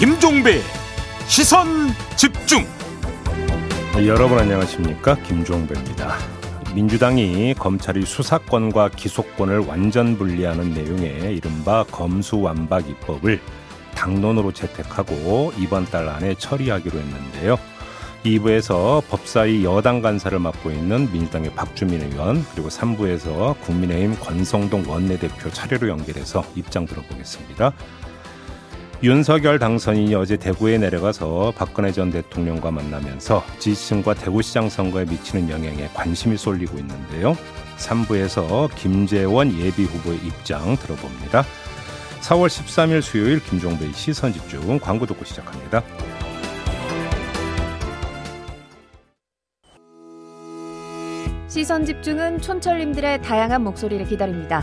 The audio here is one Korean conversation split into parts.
김종배 시선 집중 여러분 안녕하십니까 김종배입니다 민주당이 검찰이 수사권과 기소권을 완전 분리하는 내용의 이른바 검수완박 입법을 당론으로 채택하고 이번 달 안에 처리하기로 했는데요. 2부에서 법사위 여당 간사를 맡고 있는 민주당의 박주민 의원 그리고 3부에서 국민의힘 권성동 원내대표 차례로 연결해서 입장 들어보겠습니다. 윤석열 당선인이 어제 대구에 내려가서 박근혜 전 대통령과 만나면서 지지층과 대구시장 선거에 미치는 영향에 관심이 쏠리고 있는데요. 3부에서 김재원 예비후보의 입장 들어봅니다. 4월 13일 수요일 김종배의 시선집중 광고 듣고 시작합니다. 시선 집중은 촌철님들의 다양한 목소리를 기다립니다.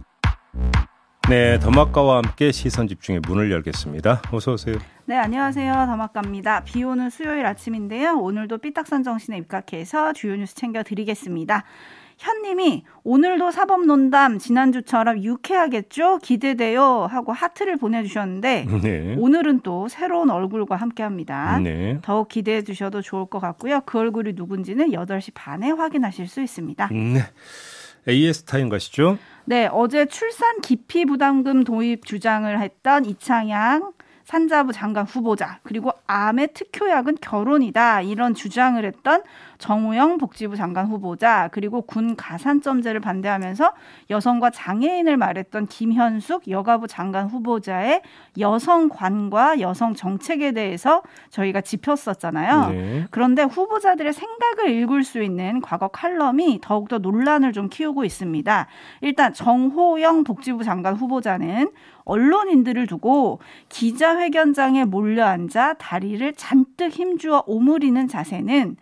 네, 더마카와 함께 시선 집중의 문을 열겠습니다. 어서 오세요. 네, 안녕하세요. 더마카입니다. 비 오는 수요일 아침인데요. 오늘도 삐딱선 정신에 입각해서 주요 뉴스 챙겨 드리겠습니다. 현님이 오늘도 사법논담 지난주처럼 유쾌하겠죠? 기대돼요. 하고 하트를 보내주셨는데 네. 오늘은 또 새로운 얼굴과 함께합니다. 네. 더욱 기대해 주셔도 좋을 것 같고요. 그 얼굴이 누군지는 8시 반에 확인하실 수 있습니다. 네. AS 타임 가시죠? 네, 어제 출산 기피 부담금 도입 주장을 했던 이창양 산자부 장관 후보자 그리고 암의 특효약은 결혼이다 이런 주장을 했던 정우영 복지부 장관 후보자 그리고 군 가산점제를 반대하면서 여성과 장애인을 말했던 김현숙 여가부 장관 후보자의 여성관과 여성 정책에 대해서 저희가 짚었었잖아요. 네. 그런데 후보자들의 생각을 읽을 수 있는 과거 칼럼이 더욱더 논란을 좀 키우고 있습니다. 일단 정호영 복지부 장관 후보자는 언론인들을 두고 기자회견장에 몰려앉아 다리를 잔뜩 힘주어 오므리는 자세는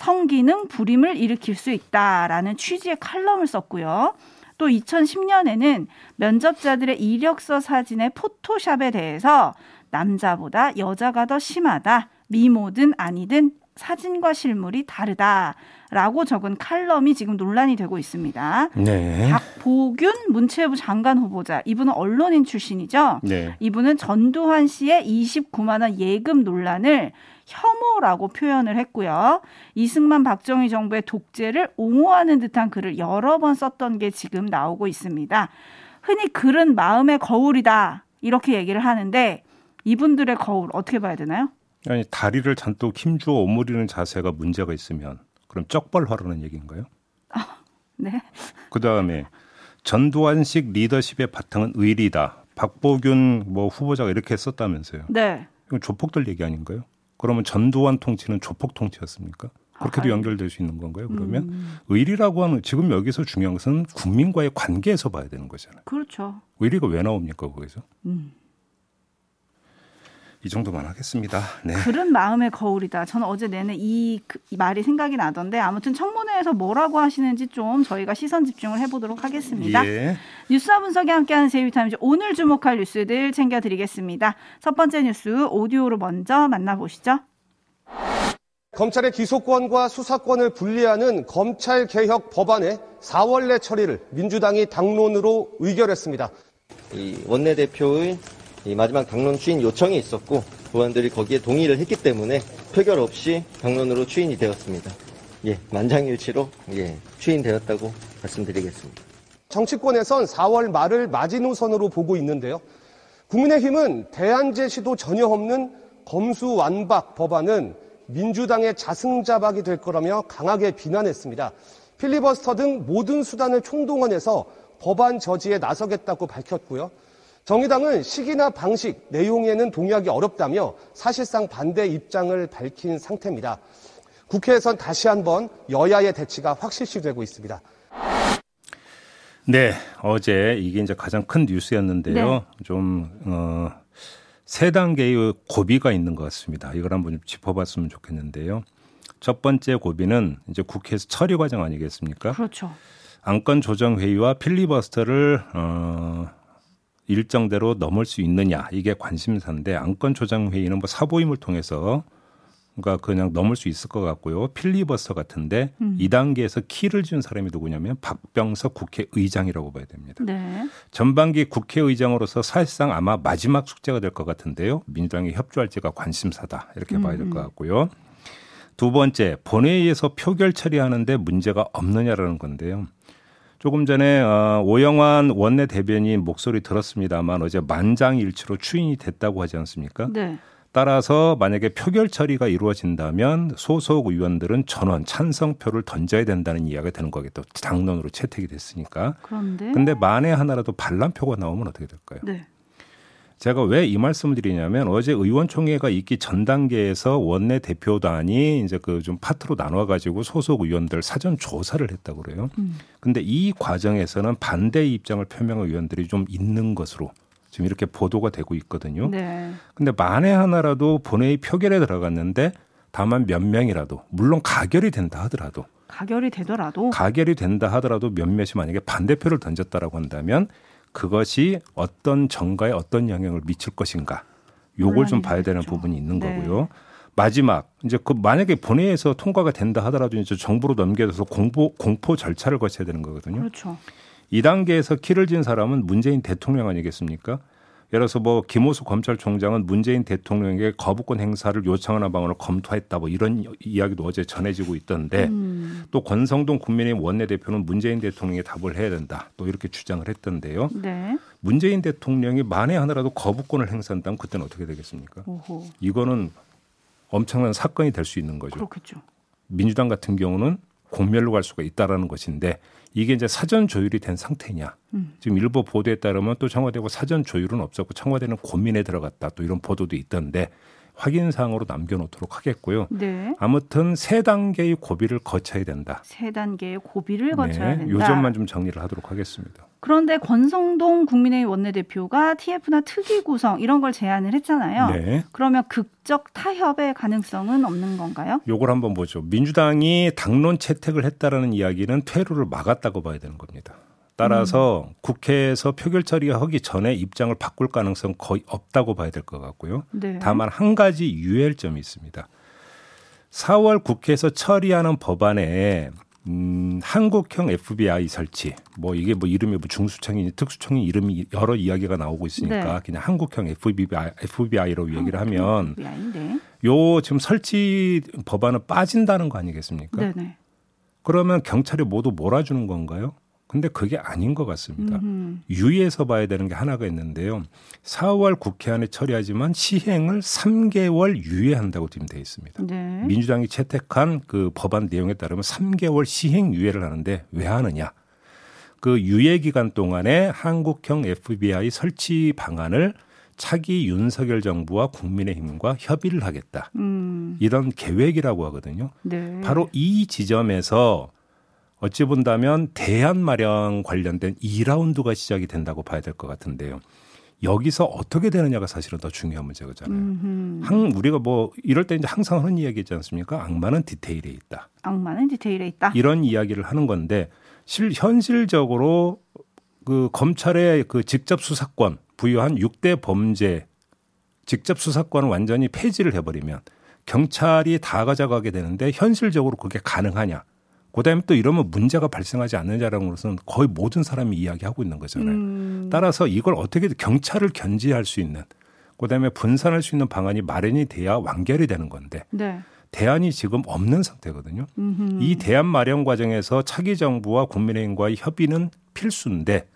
성기능 불임을 일으킬 수 있다라는 취지의 칼럼을 썼고요. 또 2010년에는 면접자들의 이력서 사진의 포토샵에 대해서 남자보다 여자가 더 심하다. 미모든 아니든 사진과 실물이 다르다라고 적은 칼럼이 지금 논란이 되고 있습니다. 네. 박보균 문체부 장관 후보자 이분은 언론인 출신이죠. 네. 이분은 전두환 씨의 29만 원 예금 논란을 혐오라고 표현을 했고요. 이승만 박정희 정부의 독재를 옹호하는 듯한 글을 여러 번 썼던 게 지금 나오고 있습니다. 흔히 글은 마음의 거울이다. 이렇게 얘기를 하는데 이분들의 거울 어떻게 봐야 되나요? 아니 다리를 잔뜩 힘주어 오므리는 자세가 문제가 있으면 그럼 쩍벌하라는 얘기인가요? 아, 네. 그 다음에 전두환식 리더십의 바탕은 의리다. 박보균 뭐 후보자가 이렇게 썼다면서요. 네. 이건 조폭들 얘기 아닌가요? 그러면 전두환 통치는 조폭 통치였습니까? 그렇게도 아, 연결될 수 있는 건가요? 그러면 음. 의리라고 하는 지금 여기서 중요한 것은 국민과의 관계에서 봐야 되는 거잖아요. 그렇죠. 의리가 왜 나옵니까 거기서? 음. 이 정도만 하겠습니다. 네. 그런 마음의 거울이다. 저는 어제 내내 이, 그, 이, 말이 생각이 나던데 아무튼 청문회에서 뭐라고 하시는지 좀 저희가 시선 집중을 해보도록 하겠습니다. 예. 뉴스와 분석이 함께하는 제이비타임즈 오늘 주목할 뉴스들 챙겨드리겠습니다. 첫 번째 뉴스 오디오로 먼저 만나보시죠. 검찰의 기소권과 수사권을 분리하는 검찰 개혁 법안의 4월 내 처리를 민주당이 당론으로 의결했습니다. 이 원내대표의 이 마지막 당론 추인 요청이 있었고 의원들이 거기에 동의를 했기 때문에 표결 없이 당론으로 추인이 되었습니다. 예, 만장일치로 예, 추인되었다고 말씀드리겠습니다. 정치권에선 4월 말을 마지노선으로 보고 있는데요. 국민의힘은 대안 제시도 전혀 없는 검수 완박 법안은 민주당의 자승자박이 될 거라며 강하게 비난했습니다. 필리버스터 등 모든 수단을 총동원해서 법안 저지에 나서겠다고 밝혔고요. 정의당은 시기나 방식, 내용에는 동의하기 어렵다며 사실상 반대 입장을 밝힌 상태입니다. 국회에선 다시 한번 여야의 대치가 확실시되고 있습니다. 네, 어제 이게 이제 가장 큰 뉴스였는데요. 네. 좀 어, 세 단계의 고비가 있는 것 같습니다. 이걸 한번 좀 짚어봤으면 좋겠는데요. 첫 번째 고비는 이제 국회에서 처리 과정 아니겠습니까? 그렇죠. 안건 조정 회의와 필리버스터를 어 일정대로 넘을 수 있느냐 이게 관심사인데 안건 조정 회의는 뭐 사보임을 통해서 그러니까 그냥 넘을 수 있을 것 같고요. 필리버스터 같은데 음. 이 단계에서 키를 준 사람이 누구냐면 박병석 국회의장이라고 봐야 됩니다. 네. 전반기 국회의장으로서 사실상 아마 마지막 숙제가 될 것 같은데요. 민주당이 협조할지가 관심사다 이렇게 봐야 될 것 같고요. 두 번째 본회의에서 표결 처리하는데 문제가 없느냐라는 건데요. 조금 전에 어, 오영환 원내 대변인 목소리 들었습니다만 어제 만장일치로 추인이 됐다고 하지 않습니까? 네. 따라서 만약에 표결 처리가 이루어진다면 소속 의원들은 전원 찬성표를 던져야 된다는 이야기가 되는 거겠죠. 당론으로 채택이 됐으니까. 그런데 근데 만에 하나라도 반란표가 나오면 어떻게 될까요? 네. 제가 왜 이 말씀을 드리냐면 어제 의원총회가 있기 전 단계에서 원내 대표단이 이제 그 좀 파트로 나눠 가지고 소속 의원들 사전 조사를 했다고 그래요. 음. 근데 이 과정에서는 반대 입장을 표명한 의원들이 좀 있는 것으로 지금 이렇게 보도가 되고 있거든요. 네. 근데 만에 하나라도 본회의 표결에 들어갔는데 다만 몇 명이라도 물론 가결이 된다 하더라도 가결이 되더라도 가결이 된다 하더라도 몇몇이 만약에 반대표를 던졌다라고 한다면 그것이 어떤 정가에 어떤 영향을 미칠 것인가 요걸 좀 봐야 되는 되겠죠. 부분이 있는 네. 거고요. 마지막 이제 그 만약에 본회의에서 통과가 된다 하더라도 이제 정부로 넘겨져서 공보 공포 절차를 거쳐야 되는 거거든요. 그렇죠. 이 단계에서 키를 진 사람은 문재인 대통령 아니겠습니까? 예를 들어서 뭐 김호수 검찰총장은 문재인 대통령에게 거부권 행사를 요청하는 방안을 검토했다 뭐 이런 이야기도 어제 전해지고 있던데 음. 또 권성동 국민의힘 원내대표는 문재인 대통령이 답을 해야 된다 또 이렇게 주장을 했던데요. 네. 문재인 대통령이 만에 하나라도 거부권을 행사한다면 그때는 어떻게 되겠습니까? 오호. 이거는 엄청난 사건이 될 수 있는 거죠. 그렇겠죠. 민주당 같은 경우는 공멸로 갈 수가 있다라는 것인데 이게 이제 사전 조율이 된 상태냐. 음. 지금 일부 보도에 따르면 또 청와대가 사전 조율은 없었고 청와대는 고민에 들어갔다 또 이런 보도도 있던데 확인 사항으로 남겨놓도록 하겠고요. 네. 아무튼 세 단계의 고비를 거쳐야 된다. 세 단계의 고비를 거쳐야 된다. 네, 요점만 좀 정리를 하도록 하겠습니다. 그런데 권성동 국민의힘 원내대표가 TF나 특위 구성 이런 걸 제안을 했잖아요. 네. 그러면 극적 타협의 가능성은 없는 건가요? 요걸 한번 보죠. 민주당이 당론 채택을 했다라는 이야기는 퇴로를 막았다고 봐야 되는 겁니다. 따라서 음. 국회에서 표결 처리하기 전에 입장을 바꿀 가능성 거의 없다고 봐야 될 것 같고요. 네. 다만 한 가지 유의점이 있습니다. 4월 국회에서 처리하는 법안에 음, 한국형 FBI 설치, 뭐 이게 뭐 이름이 뭐 중수청이 특수청이 이름이 여러 이야기가 나오고 있으니까 네. 그냥 한국형 FBI, FBI로 얘기를 하면 네. 요 지금 설치 법안은 빠진다는 거 아니겠습니까? 네네. 그러면 경찰이 모두 몰아주는 건가요? 근데 그게 아닌 것 같습니다. 음. 유의해서 봐야 되는 게 하나가 있는데요. 4월 국회 안에 처리하지만 시행을 3개월 유예한다고 지금 돼 있습니다. 네. 민주당이 채택한 그 법안 내용에 따르면 3개월 시행 유예를 하는데 왜 하느냐? 그 유예 기간 동안에 한국형 FBI 설치 방안을 차기 윤석열 정부와 국민의힘과 협의를 하겠다. 음. 이런 계획이라고 하거든요. 네. 바로 이 지점에서 어찌 본다면 대안 마련 관련된 2라운드가 시작이 된다고 봐야 될 것 같은데요. 여기서 어떻게 되느냐가 사실은 더 중요한 문제잖아요. 음흠. 항 우리가 뭐 이럴 때 이제 항상 하는 이야기 있지 않습니까? 악마는 디테일에 있다. 악마는 디테일에 있다. 이런 이야기를 하는 건데 실 현실적으로 그 검찰의 그 직접 수사권 부여한 6대 범죄 직접 수사권을 완전히 폐지를 해버리면 경찰이 다 가져가게 되는데 현실적으로 그게 가능하냐? 그다음에 또 이러면 문제가 발생하지 않느냐라는 것은 거의 모든 사람이 이야기하고 있는 거잖아요. 음. 따라서 이걸 어떻게 경찰을 견제할 수 있는 그다음에 분산할 수 있는 방안이 마련이 돼야 완결이 되는 건데 네. 대안이 지금 없는 상태거든요. 음흠. 이 대안 마련 과정에서 차기 정부와 국민의힘과의 협의는 필수인데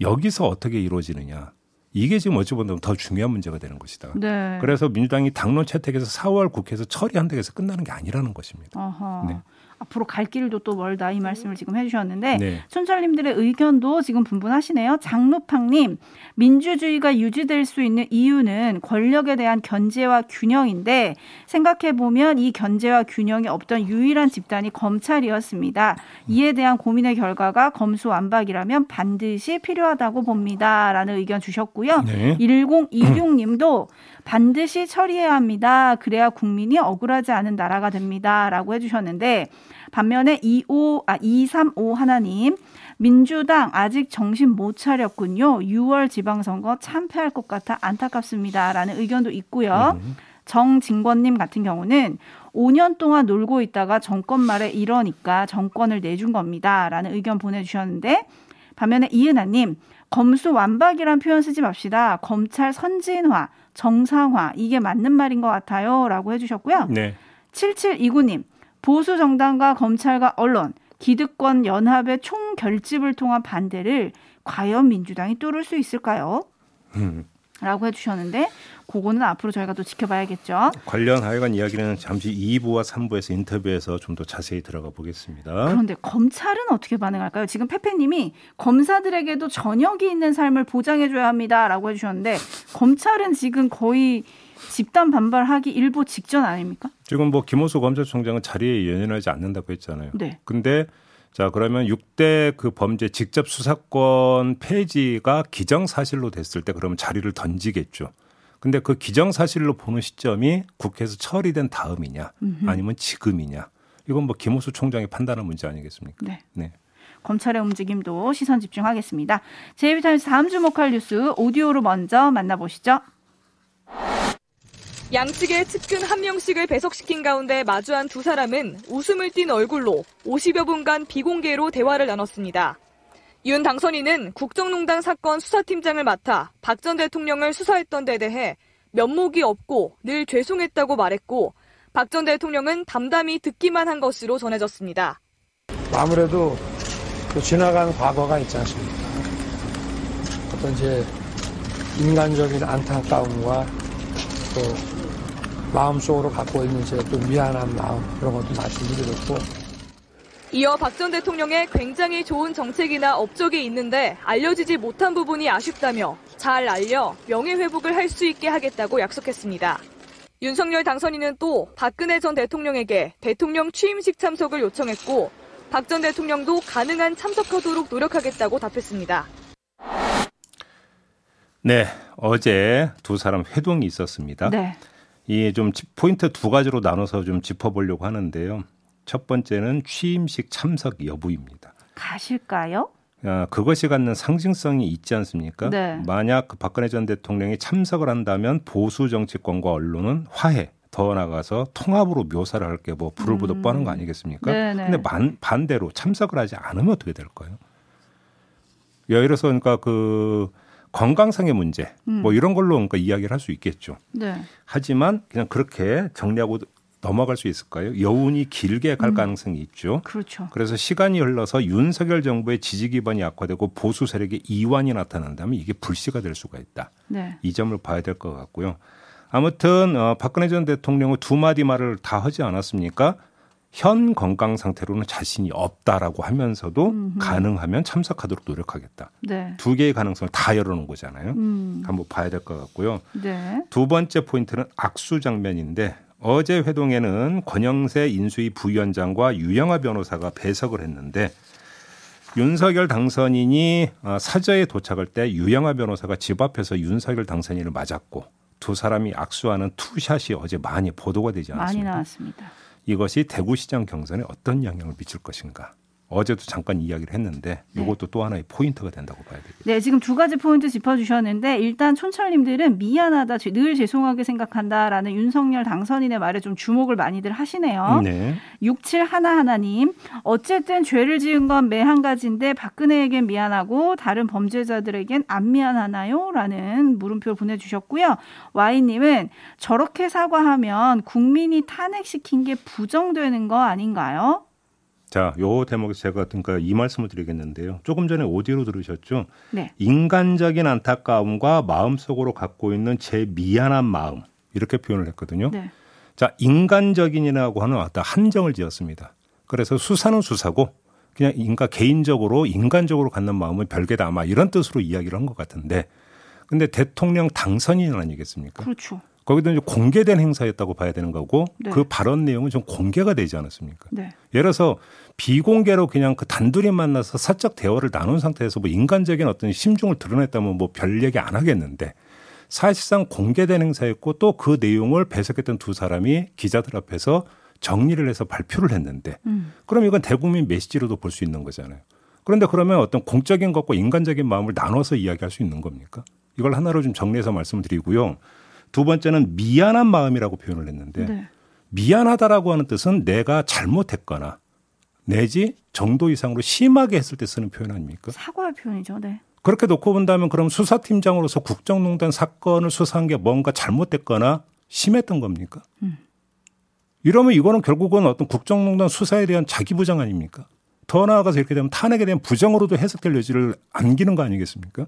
여기서 어떻게 이루어지느냐. 이게 지금 어찌 보면 더 중요한 문제가 되는 것이다. 네. 그래서 민주당이 당론 채택해서 4월 국회에서 처리한다고 해서 끝나는 게 아니라는 것입니다. 어허. 네. 앞으로 갈 길도 또 멀다 이 말씀을 지금 해주셨는데 네. 촌철님들의 의견도 지금 분분하시네요. 장루팡님 민주주의가 유지될 수 있는 이유는 권력에 대한 견제와 균형인데 생각해 보면 이 견제와 균형이 없던 유일한 집단이 검찰이었습니다. 이에 대한 고민의 결과가 검수완박이라면 반드시 필요하다고 봅니다라는 의견 주셨고요. 네. 1026님도 반드시 처리해야 합니다. 그래야 국민이 억울하지 않은 나라가 됩니다 라고 해주셨는데 반면에 25, 아, 235 하나님, 민주당 아직 정신 못 차렸군요. 6월 지방선거 참패할 것 같아 안타깝습니다. 라는 의견도 있고요. 음. 정진권님 같은 경우는 5년 동안 놀고 있다가 정권 말에 이러니까 정권을 내준 겁니다. 라는 의견 보내주셨는데, 반면에 이은하님, 검수 완박이란 표현 쓰지 맙시다. 검찰 선진화, 정상화, 이게 맞는 말인 것 같아요. 라고 해주셨고요. 네. 7729님, 보수 정당과 검찰과 언론, 기득권 연합의 총 결집을 통한 반대를 과연 민주당이 뚫을 수 있을까요? 음. 라고 해주셨는데 그거는 앞으로 저희가 또 지켜봐야겠죠. 관련 하여간 이야기는 잠시 2부와 3부에서 인터뷰에서 좀 더 자세히 들어가 보겠습니다. 그런데 검찰은 어떻게 반응할까요? 지금 페페님이 검사들에게도 저녁이 있는 삶을 보장해줘야 합니다라고 해주셨는데 검찰은 지금 거의 집단 반발하기 일보 직전 아닙니까? 지금 뭐 김호수 검찰총장은 자리에 연연하지 않는다고 했잖아요. 네. 근데 자 그러면 6대 그 범죄 직접 수사권 폐지가 기정사실로 됐을 때 그러면 자리를 던지겠죠. 근데 그 기정사실로 보는 시점이 국회에서 처리된 다음이냐 아니면 지금이냐 이건 뭐 김호수 총장이 판단하는 문제 아니겠습니까? 네. 네. 검찰의 움직임도 시선 집중하겠습니다. 제이비타임스 다음 주목할 뉴스 오디오로 먼저 만나보시죠. 양측의 측근 한 명씩을 배석시킨 가운데 마주한 두 사람은 웃음을 띤 얼굴로 50여 분간 비공개로 대화를 나눴습니다. 윤 당선인은 국정농단 사건 수사팀장을 맡아 박 전 대통령을 수사했던 데 대해 면목이 없고 늘 죄송했다고 말했고 박 전 대통령은 담담히 듣기만 한 것으로 전해졌습니다. 아무래도 그 지나간 과거가 있지 않습니까? 어떤 제 인간적인 안타까움과 또 마음속으로 갖고 있는 제또 미안한 마음 그런 것도 말씀드리고 이어 박 전 대통령의 굉장히 좋은 정책이나 업적이 있는데 알려지지 못한 부분이 아쉽다며 잘 알려 명예 회복을 할 수 있게 하겠다고 약속했습니다. 윤석열 당선인은 또 박근혜 전 대통령에게 대통령 취임식 참석을 요청했고 박 전 대통령도 가능한 참석하도록 노력하겠다고 답했습니다. 네, 어제 두 사람 회동이 있었습니다. 네. 이좀 포인트 두 가지로 나눠서 좀 짚어보려고 하는데요. 첫 번째는 취임식 참석 여부입니다. 가실까요? 아, 그것이 갖는 상징성이 있지 않습니까? 네. 만약 그 박근혜 전 대통령이 참석을 한다면 보수 정치권과 언론은 화해, 더 나가서 통합으로 묘사를 할 게 뭐 불을 보듯 음. 뻔한 거 아니겠습니까? 네네. 근데 반, 반대로 참석을 하지 않으면 어떻게 될까요? 예를 들어서 그러니까 그 건강상의 문제 음. 뭐 이런 걸로 그러니까 이야기를 할 수 있겠죠. 네. 하지만 그냥 그렇게 정리하고 넘어갈 수 있을까요? 여운이 길게 갈 음. 가능성이 있죠. 그렇죠. 그래서 시간이 흘러서 윤석열 정부의 지지 기반이 악화되고 보수 세력의 이완이 나타난다면 이게 불씨가 될 수가 있다. 네. 이 점을 봐야 될 것 같고요. 아무튼 어, 박근혜 전 대통령은 두 마디 말을 다 하지 않았습니까? 현 건강 상태로는 자신이 없다라고 하면서도 음흠. 가능하면 참석하도록 노력하겠다. 네. 두 개의 가능성을 다 열어놓은 거잖아요. 음. 한번 봐야 될 것 같고요. 네. 두 번째 포인트는 악수 장면인데 어제 회동에는 권영세 인수위 부위원장과 유영아 변호사가 배석을 했는데 윤석열 당선인이 어, 사저에 도착할 때 유영아 변호사가 집 앞에서 윤석열 당선인을 맞았고 두 사람이 악수하는 투샷이 어제 많이 보도가 되지 않았습니까? 많이 나왔습니다. 이것이 대구시장 경선에 어떤 영향을 미칠 것인가. 어제도 잠깐 이야기를 했는데 네. 이것도 네. 또 하나의 포인트가 된다고 봐야 되겠죠. 네, 지금 두 가지 포인트 짚어주셨는데 일단 촌철님들은 미안하다, 늘 죄송하게 생각한다라는 윤석열 당선인의 말에 좀 주목을 많이들 하시네요. 네. 67 하나하나님 어쨌든 죄를 지은 건 매 한 가지인데 박근혜에겐 미안하고 다른 범죄자들에겐 안 미안하나요? 라는 물음표 보내주셨고요. 와이님은 저렇게 사과하면 국민이 탄핵시킨 게 부정되는 거 아닌가요? 자, 요 대목에서 제가 그러니까 이 말씀을 드리겠는데요. 조금 전에 오디오로 들으셨죠? 네. 인간적인 안타까움과 마음속으로 갖고 있는 제 미안한 마음 이렇게 표현을 했거든요. 네. 자, 인간적인이라고 하는 어떤 한정을 지었습니다. 그래서 수사는 수사고 그냥 인가 개인적으로 인간적으로 갖는 마음은 별개다 아마 이런 뜻으로 이야기를 한 것 같은데 근데 대통령 당선인 아니겠습니까? 그렇죠. 거기도 이제 공개된 행사였다고 봐야 되는 거고 네. 그 발언 내용은 좀 공개가 되지 않았습니까? 네. 예를 들어서 비공개로 그냥 그 단둘이 만나서 사적 대화를 나눈 상태에서 뭐 인간적인 어떤 심중을 드러냈다면 뭐 별 얘기 안 하겠는데 사실상 공개된 행사였고 또 그 내용을 배석했던 두 사람이 기자들 앞에서 정리를 해서 발표를 했는데 음. 그럼 이건 대국민 메시지로도 볼 수 있는 거잖아요. 그런데 그러면 어떤 공적인 것과 인간적인 마음을 나눠서 이야기할 수 있는 겁니까? 이걸 하나로 좀 정리해서 말씀을 드리고요. 두 번째는 미안한 마음이라고 표현을 했는데 네. 미안하다라고 하는 뜻은 내가 잘못했거나 내지 정도 이상으로 심하게 했을 때 쓰는 표현 아닙니까? 사과의 표현이죠. 네. 그렇게 놓고 본다면 그럼 수사팀장으로서 국정농단 사건을 수사한 게 뭔가 잘못됐거나 심했던 겁니까? 음. 이러면 이거는 결국은 어떤 국정농단 수사에 대한 자기 부정 아닙니까? 더 나아가서 이렇게 되면 탄핵에 대한 부정으로도 해석될 여지를 안기는 거 아니겠습니까?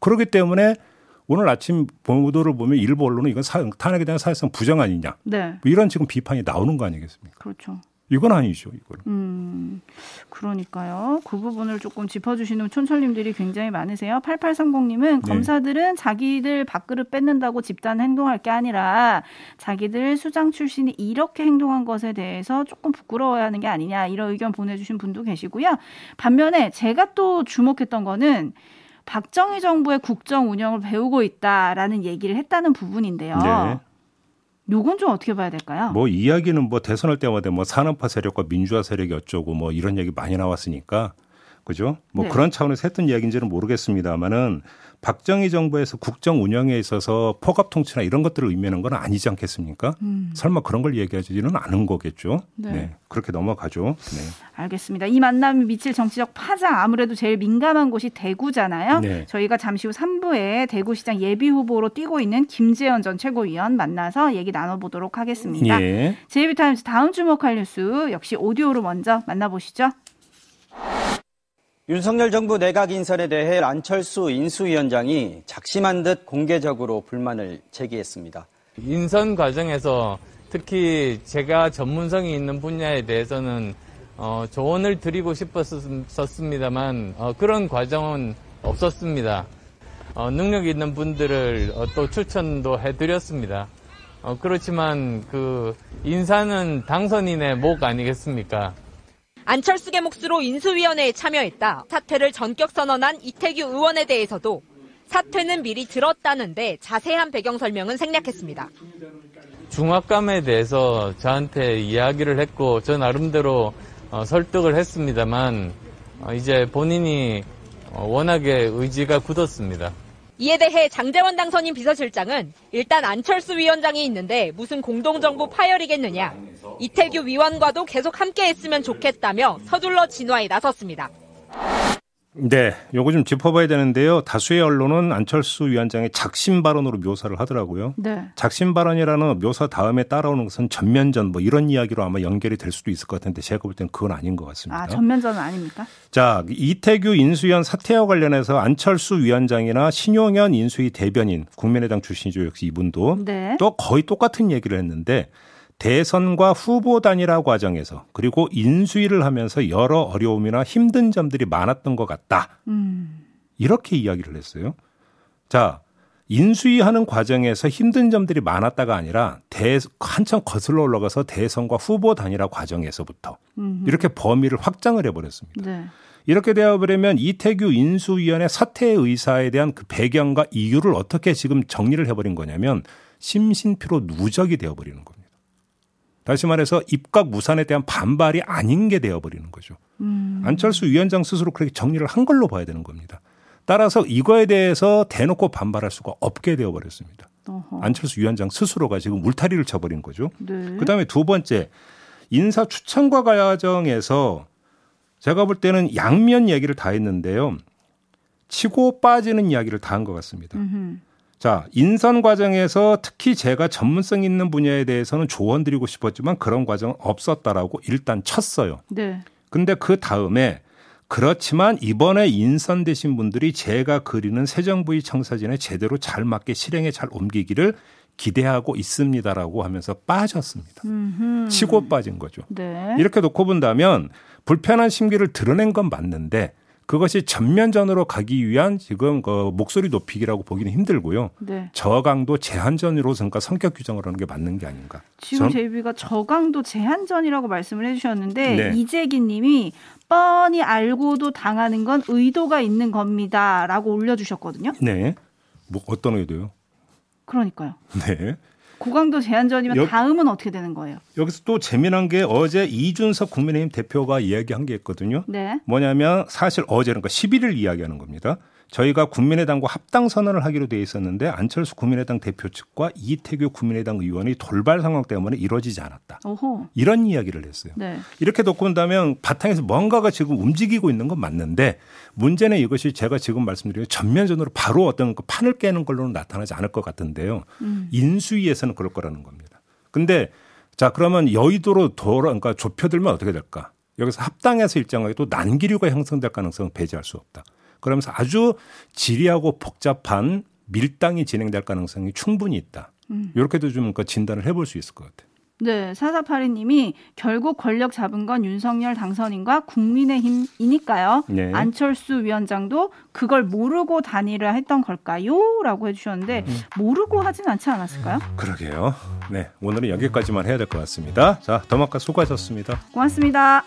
그렇기 때문에 오늘 아침 보도를 보면 일부 언론은 이건 사, 탄핵에 대한 사실상 부정 아니냐 네. 뭐 이런 지금 비판이 나오는 거 아니겠습니까? 그렇죠. 이건 아니죠. 이거는. 음, 그러니까요. 그 부분을 조금 짚어주시는 촌철님들이 굉장히 많으세요. 8830님은 네. 검사들은 자기들 밥그릇 뺏는다고 집단 행동할 게 아니라 자기들 수장 출신이 이렇게 행동한 것에 대해서 조금 부끄러워야 하는 게 아니냐 이런 의견 보내주신 분도 계시고요. 반면에 제가 또 주목했던 거는 박정희 정부의 국정 운영을 배우고 있다라는 얘기를 했다는 부분인데요. 네. 요건 좀 어떻게 봐야 될까요? 뭐 이야기는 뭐 대선할 때마다 뭐 산업화 세력과 민주화 세력이 어쩌고 뭐 이런 얘기 많이 나왔으니까 그죠? 뭐 네. 그런 차원에서 했던 이야기인지는 모르겠습니다만은 박정희 정부에서 국정 운영에 있어서 폭압 통치나 이런 것들을 의미하는 건 아니지 않겠습니까? 음. 설마 그런 걸 얘기하지는 않은 거겠죠. 네. 그렇게 넘어가죠. 네. 알겠습니다. 이 만남이 미칠 정치적 파장 아무래도 제일 민감한 곳이 대구잖아요. 네. 저희가 잠시 후 3부에 대구시장 예비 후보로 뛰고 있는 김재원 전 최고위원 만나서 얘기 나눠보도록 하겠습니다. 예. JB TIMES 다음 주목할 뉴스 역시 오디오로 먼저 만나보시죠. 윤석열 정부 내각 인선에 대해 안철수 인수위원장이 작심한 듯 공개적으로 불만을 제기했습니다. 인선 과정에서 특히 제가 전문성이 있는 분야에 대해서는 어, 조언을 드리고 싶었습니다만 어, 그런 과정은 없었습니다. 어, 능력 있는 분들을 어, 또 추천도 해드렸습니다. 어, 그렇지만 그 인사는 당선인의 목 아니겠습니까? 안철수계 몫으로 인수위원회에 참여했다. 사퇴를 전격 선언한 이태규 의원에 대해서도 사퇴는 미리 들었다는데 자세한 배경 설명은 생략했습니다. 중압감에 대해서 저한테 이야기를 했고 저 나름대로 어, 설득을 했습니다만 어, 이제 본인이 어, 워낙에 의지가 굳었습니다. 이에 대해 장재원 당선인 비서실장은 일단 안철수 위원장이 있는데 무슨 공동정부 파열이겠느냐. 이태규 위원과도 계속 함께 했으면 좋겠다며 서둘러 진화에 나섰습니다. 네, 요거 좀 짚어봐야 되는데요. 다수의 언론은 안철수 위원장의 작심 발언으로 묘사를 하더라고요. 네. 작심 발언이라는 묘사 다음에 따라오는 것은 전면전 뭐 이런 이야기로 아마 연결이 될 수도 있을 것 같은데 제가 볼땐 그건 아닌 것 같습니다. 아 전면전은 아닙니까? 자, 이태규 인수위원 사퇴와 관련해서 안철수 위원장이나 신용현 인수위 대변인 국민의당 출신이죠. 역시 이분도 네. 또 거의 똑같은 얘기를 했는데 대선과 후보 단일화 과정에서 그리고 인수위를 하면서 여러 어려움이나 힘든 점들이 많았던 것 같다. 음. 이렇게 이야기를 했어요. 자, 인수위하는 과정에서 힘든 점들이 많았다가 아니라 대, 한참 거슬러 올라가서 대선과 후보 단일화 과정에서부터 음흠. 이렇게 범위를 확장을 해버렸습니다. 네. 이렇게 되어버리면 이태규 인수위원회 사퇴 의사에 대한 그 배경과 이유를 어떻게 지금 정리를 해버린 거냐면 심신피로 누적이 되어버리는 겁니다. 다시 말해서 입각 무산에 대한 반발이 아닌 게 되어버리는 거죠. 음. 안철수 위원장 스스로 그렇게 정리를 한 걸로 봐야 되는 겁니다. 따라서 이거에 대해서 대놓고 반발할 수가 없게 되어버렸습니다. 어허. 안철수 위원장 스스로가 지금 울타리를 쳐버린 거죠. 네. 그 다음에 두 번째 인사 추천과 과정에서 제가 볼 때는 양면 얘기를 다 했는데요. 치고 빠지는 이야기를 다 한 것 같습니다. 음흠. 자, 인선 과정에서 특히 제가 전문성 있는 분야에 대해서는 조언 드리고 싶었지만 그런 과정은 없었다라고 일단 쳤어요. 네. 근데 그 다음에 그렇지만 이번에 인선되신 분들이 제가 그리는 새 정부의 청사진에 제대로 잘 맞게 실행에 잘 옮기기를 기대하고 있습니다라고 하면서 빠졌습니다. 음흠. 치고 빠진 거죠. 네. 이렇게 놓고 본다면 불편한 심기를 드러낸 건 맞는데 그것이 전면전으로 가기 위한 지금 그 목소리 높이기라고 보기는 힘들고요. 네. 저강도 제한전으로 그러니까 성격 규정을 하는 게 맞는 게 아닌가. 지금 전- 제이비가 저강도 제한전이라고 말씀을 해주셨는데 네. 이재기님이 뻔히 알고도 당하는 건 의도가 있는 겁니다라고 올려주셨거든요. 네. 뭐 어떤 의도요? 그러니까요. 네. 고강도 제한전이면 여- 다음은 어떻게 되는 거예요? 여기서 또 재미난 게 어제 이준석 국민의힘 대표가 이야기한 게 있거든요. 네. 뭐냐면 사실 어제 그러니까 11일 이야기하는 겁니다. 저희가 국민의당과 합당 선언을 하기로 돼 있었는데 안철수 국민의당 대표 측과 이태규 국민의당 의원이 돌발 상황 때문에 이루어지지 않았다. 오호. 이런 이야기를 했어요. 네. 이렇게 놓고 본다면 바탕에서 뭔가가 지금 움직이고 있는 건 맞는데 문제는 이것이 제가 지금 말씀드린 전면전으로 바로 어떤 그 판을 깨는 걸로는 나타나지 않을 것 같은데요. 음. 인수위에서는 그럴 거라는 겁니다. 근데 자 그러면 여의도로 돌아 그러니까 좁혀들면 어떻게 될까? 여기서 합당해서 일정하게 또 난기류가 형성될 가능성은 배제할 수 없다. 그러면서 아주 지리하고 복잡한 밀당이 진행될 가능성이 충분히 있다. 음. 이렇게도 좀 그 진단을 해볼 수 있을 것 같아요. 네, 사사파리님이 결국 권력 잡은 건 윤석열 당선인과 국민의힘이니까요. 네. 안철수 위원장도 그걸 모르고 단일화 했던 걸까요?라고 해주셨는데 음. 모르고 하진 않지 않았을까요? 그러게요. 네, 오늘은 여기까지만 해야 될 것 같습니다. 자, 더마카 수고하셨습니다. 고맙습니다.